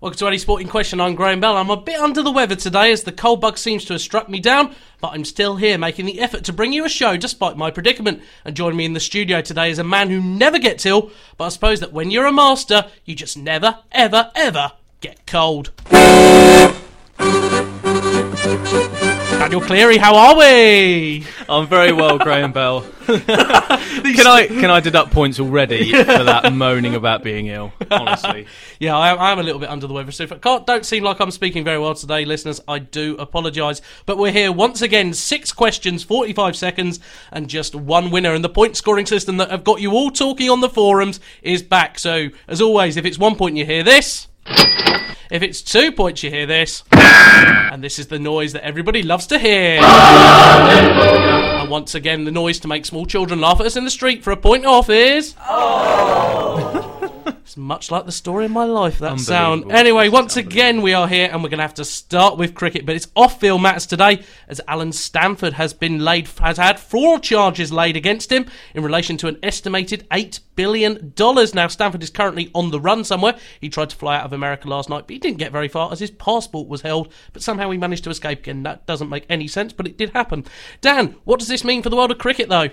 Welcome to Any Sporting Question. I'm Graham Bell. I'm a bit under the weather today as the cold bug seems to have struck me down, but I'm still here making the effort to bring you a show despite my predicament. And joining me in the studio today is a man who never gets ill, but I suppose that when you're a master, you just never, ever, ever get cold. Daniel Cleary, how are we? I'm very well, Graham Bell. can I can I deduct points already for that moaning about being ill? Honestly, Yeah, I, I'm a little bit under the weather, so if I can't, don't seem like I'm speaking very well today, listeners. I do apologise, but we're here once again. Six questions, 45 seconds, and just one winner. And the point scoring system that have got you all talking on the forums is back. So, as always, if it's one point, you hear this. If it's two points, you hear this. And this is the noise that everybody loves to hear. And once again, the noise to make small children laugh at us in the street for a point off is. It's much like the story of my life, that sound. Anyway, once again, we are here and we're going to have to start with cricket, but it's off field matters today as Allen Stanford has been laid, has had fraud charges laid against him in relation to an estimated $8 billion. Now, Stanford is currently on the run somewhere. He tried to fly out of America last night, but he didn't get very far as his passport was held, but somehow he managed to escape again. That doesn't make any sense, but it did happen. Dan, what does this mean for the world of cricket, though?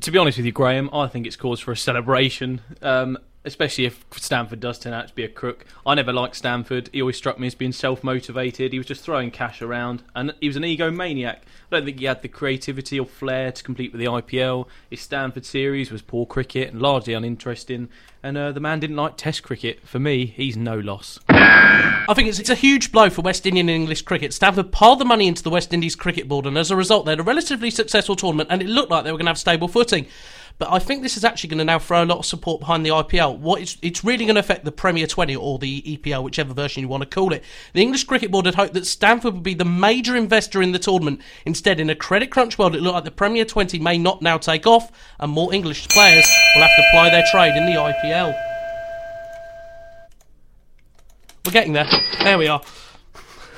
to be honest with you, Graham, I think it's cause for a celebration. Um, especially if Stanford does turn out to be a crook. I never liked Stanford. He always struck me as being self motivated. He was just throwing cash around, and he was an egomaniac. I don't think he had the creativity or flair to compete with the IPL. His Stanford series was poor cricket and largely uninteresting. And uh, the man didn't like Test cricket. For me, he's no loss. I think it's, it's a huge blow for West Indian and English cricket. Stanford piled the money into the West Indies Cricket Board, and as a result, they had a relatively successful tournament, and it looked like they were going to have stable footing. But I think this is actually going to now throw a lot of support behind the IPL. What it's, it's really going to affect the Premier 20 or the EPL, whichever version you want to call it. The English Cricket Board had hoped that Stanford would be the major investor in the tournament. Instead, in a credit crunch world, it looked like the Premier 20 may not now take off, and more English players will have to ply their trade in the IPL. We're getting there. There we are.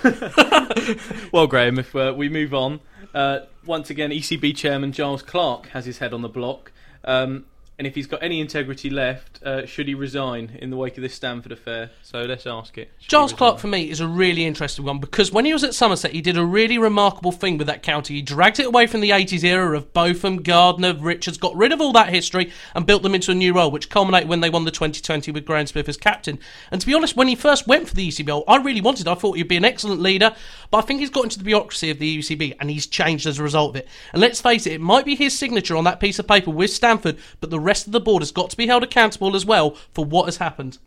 Well, Graham, if uh, we move on, uh, once again, ECB chairman Giles Clarke has his head on the block. Um, and if he's got any integrity left, uh, should he resign in the wake of this Stanford affair? So let's ask it. Should Giles? Clarke for me is a really interesting one because when he was at Somerset, he did a really remarkable thing with that county. He dragged it away from the 80s era of Botham, Garner, Richards, got rid of all that history and built them into a new role, which culminated when they won the 2020 with Graeme Smith as captain. And to be honest, when he first went for the ECB, I really wanted, I thought he'd be an excellent leader, but I think he's got into the bureaucracy of the ECB and he's changed as a result of it. And let's face it, it might be his signature on that piece of paper with Stanford, but the rest of the board has got to be held accountable as well for what has happened.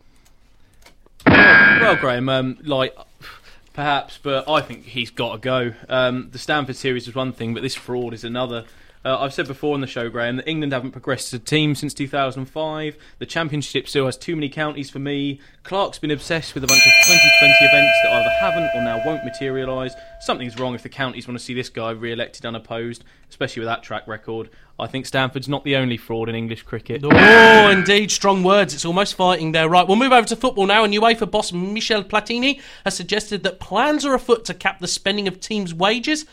Well, Graham, um, like perhaps, but I think he's got to go. Um, the Stanford series was one thing, but this fraud is another. Uh, I've said before on the show, Graham, that England haven't progressed as a team since 2005. The Championship still has too many counties for me. Clarke's been obsessed with a bunch of 2020 events that either haven't or now won't materialise. Something's wrong if the counties want to see this guy re-elected unopposed, especially with that track record. I think Stanford's not the only fraud in English cricket. Oh, indeed, strong words. It's almost fighting there. Right, we'll move over to football now. And UEFA boss Michel Platini has suggested that plans are afoot to cap the spending of teams' wages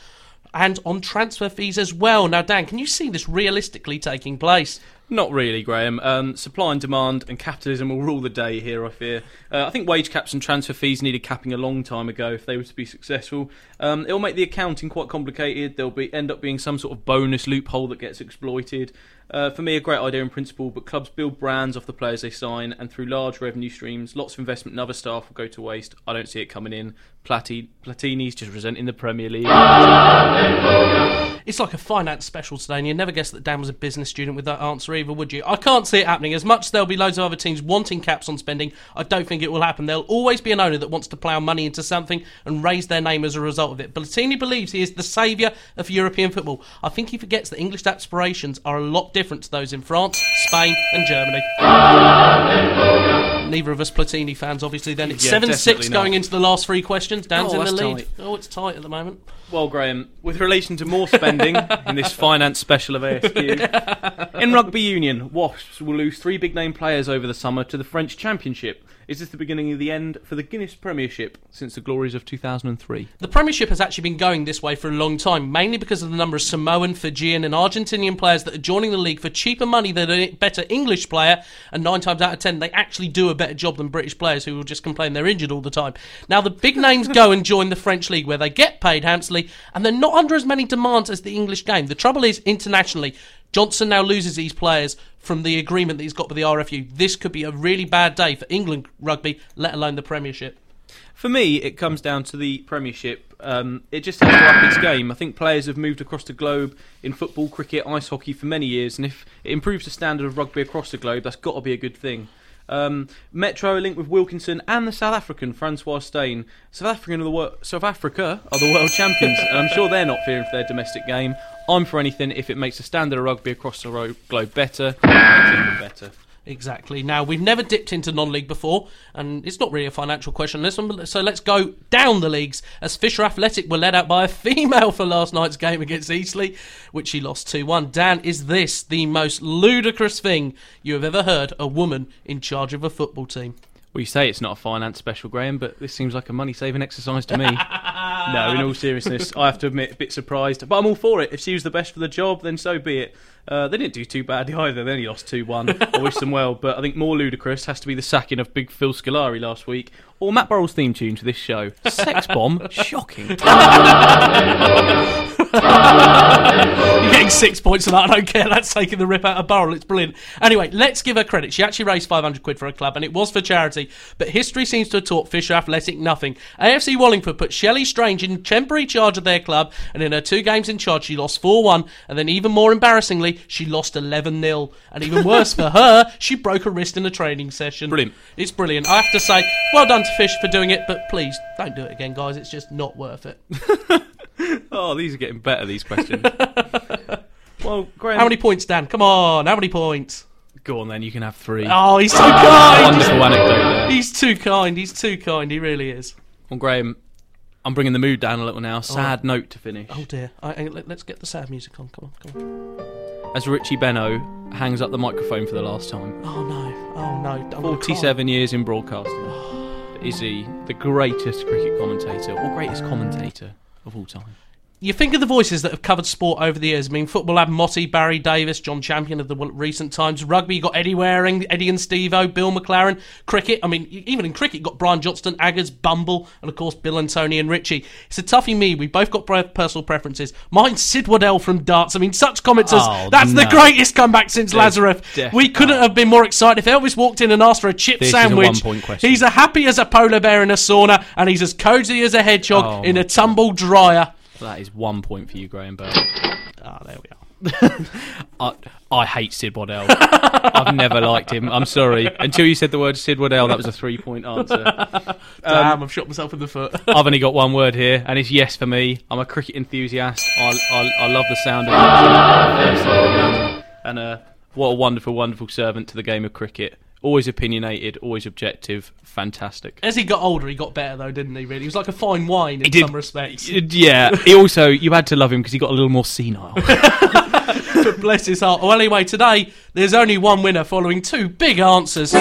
and on transfer fees as well. Now, Dan, can you see this realistically taking place? Not really, Graham. Um, supply and demand and capitalism will rule the day here, I fear. Uh, I think wage caps and transfer fees needed capping a long time ago if they were to be successful. Um, it'll make the accounting quite complicated. There'll be end up being some sort of bonus loophole that gets exploited. Uh, for me, a great idea in principle, but clubs build brands off the players they sign, and through large revenue streams, lots of investment in other staff will go to waste. I don't see it coming in. Plati- Platini's just resenting the Premier League. It's like a finance special today, and you'd never guess that Dan was a business student with that answer either, would you? I can't see it happening. As much as there'll be loads of other teams wanting caps on spending, I don't think it will happen. There'll always be an owner that wants to plough money into something and raise their name as a result of it. Platini believes he is the saviour of European football. I think he forgets that English aspirations are a lot different to those in France, Spain, and Germany. Neither of us Platini fans, obviously. Then it's Yeah, seven six definitely not. going into the last three questions. Oh, Dan's Oh, in the that's lead. tight. Oh, it's tight at the moment. Well, Graham, with relation to more spending in this finance special of ASQ, in rugby union, Wasps will lose three big name players over the summer to the French Championship. Is this the beginning of the end for the Guinness Premiership since the glories of 2003? The Premiership has actually been going this way for a long time, mainly because of the number of Samoan, Fijian, and Argentinian players that are joining the league for cheaper money than a better English player, and nine times out of ten, they actually do a better job than British players who will just complain they're injured all the time. Now, the big names go and join the French league where they get paid handsomely, and they're not under as many demands as the English game. The trouble is, internationally, Johnson now loses these players from the agreement that he's got with the RFU. This could be a really bad day for England rugby, let alone the Premiership. For me, it comes down to the Premiership. Um, it just has to up its game. I think players have moved across the globe in football, cricket, ice hockey for many years, and if it improves the standard of rugby across the globe, that's got to be a good thing. Um, Metro linked with Wilkinson and the South African Francois Steyn. South African are the wor- South Africa are the world champions, and I'm sure they're not fearing for their domestic game. I'm for anything if it makes the standard of rugby across the globe better, better. Exactly. Now, we've never dipped into non league before, and it's not really a financial question this one, um, so let's go down the leagues as Fisher Athletic were led out by a female for last night's game against Eastleigh, which she lost 2 1. Dan, is this the most ludicrous thing you have ever heard a woman in charge of a football team? Well, you say it's not a finance special, Graham, but this seems like a money saving exercise to me. no, in all seriousness, I have to admit, a bit surprised. But I'm all for it. If she was the best for the job, then so be it. Uh, they didn't do too badly either. They only lost 2 1. I wish them well. But I think more ludicrous has to be the sacking of big Phil Scolari last week, or Matt Burrell's theme tune to this show. Sex bomb? Shocking. You're getting six points for that. I don't care. That's taking the rip out of Burrell. It's brilliant. Anyway, let's give her credit. She actually raised 500 quid for a club, and it was for charity. But history seems to have taught Fisher Athletic nothing. AFC Wallingford put Shelley Strange in temporary charge of their club, and in her two games in charge, she lost 4 1. And then, even more embarrassingly, she lost 11 0. And even worse for her, she broke her wrist in a training session. Brilliant. It's brilliant. I have to say, well done to Fish for doing it, but please don't do it again, guys. It's just not worth it. oh, these are getting better, these questions. well, Graham. How many points, Dan? Come on, how many points? Go on then, you can have three. Oh, he's too ah, kind. Wonderful anecdote there. He's too kind. He's too kind. He really is. Well, Graham, I'm bringing the mood down a little now. Sad note to finish. Oh dear. I, I- let, us get the sad music on. Come on, come on. As Richie Benaud hangs up the microphone for the last time. Oh no. Oh no. I'm gonna cry. 47 years in broadcasting. Is he the greatest cricket commentator or greatest commentator of all time? You think of the voices that have covered sport over the years. I mean, football had Motty, Barry Davies, John Champion of the recent times. Rugby, you got Eddie Waring, Eddie and Steve-O, Bill McLaren. Cricket, I mean, even in cricket, you got Brian Johnston, Aggers, Bumble, and of course Bill and Tony and Richie. It's a toughie me. We both got personal preferences. Mine's Sid Waddell from darts. I mean, such comments as Oh, that's the greatest comeback since Lazarus. We couldn't oh. have been more excited if Elvis walked in and asked for a chip This is a sandwich. He's as happy as a polar bear in a sauna, and he's as cozy as a hedgehog Oh, in a tumble dryer. That is one point for you, Graham Bell. Ah, there we are. I, I hate Sid Waddell. I've never liked him. I'm sorry. Until you said the word Sid Waddell, that was a three point answer. Damn, I've shot myself in the foot. I've only got one word here, and it's yes for me. I'm a cricket enthusiast. I, I, I love the sound of it. And uh, what a wonderful, wonderful servant to the game of cricket. Always opinionated, always objective. Fantastic. As he got older, he got better, though, didn't he? Really, he was like a fine wine in some respects. Yeah. He also, you had to love him because he got a little more senile. but bless his heart. Well, anyway, today there's only one winner following two big answers.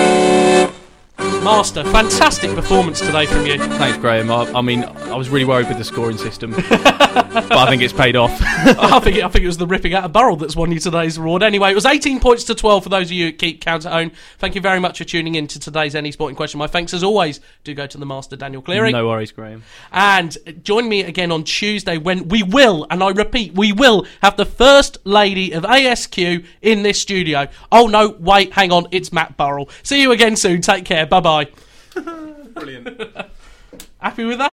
Master, fantastic performance today from you. Thanks, Graham. I, I mean, I was really worried with the scoring system, but I think it's paid off. I think it, I think it was the ripping out of Burrell that's won you today's award. Anyway, it was 18 points to 12 for those of you who keep count at home. Thank you very much for tuning in to today's Any Sporting Question. My thanks, as always, do go to the Master Daniel Cleary. no worries, Graham. And join me again on Tuesday when we will, and I repeat, we will have the first lady of ASQ in this studio. Oh no, wait, hang on, it's Matt Burrell. See you again soon. Take care. Bye bye bye. Brilliant. Happy with that?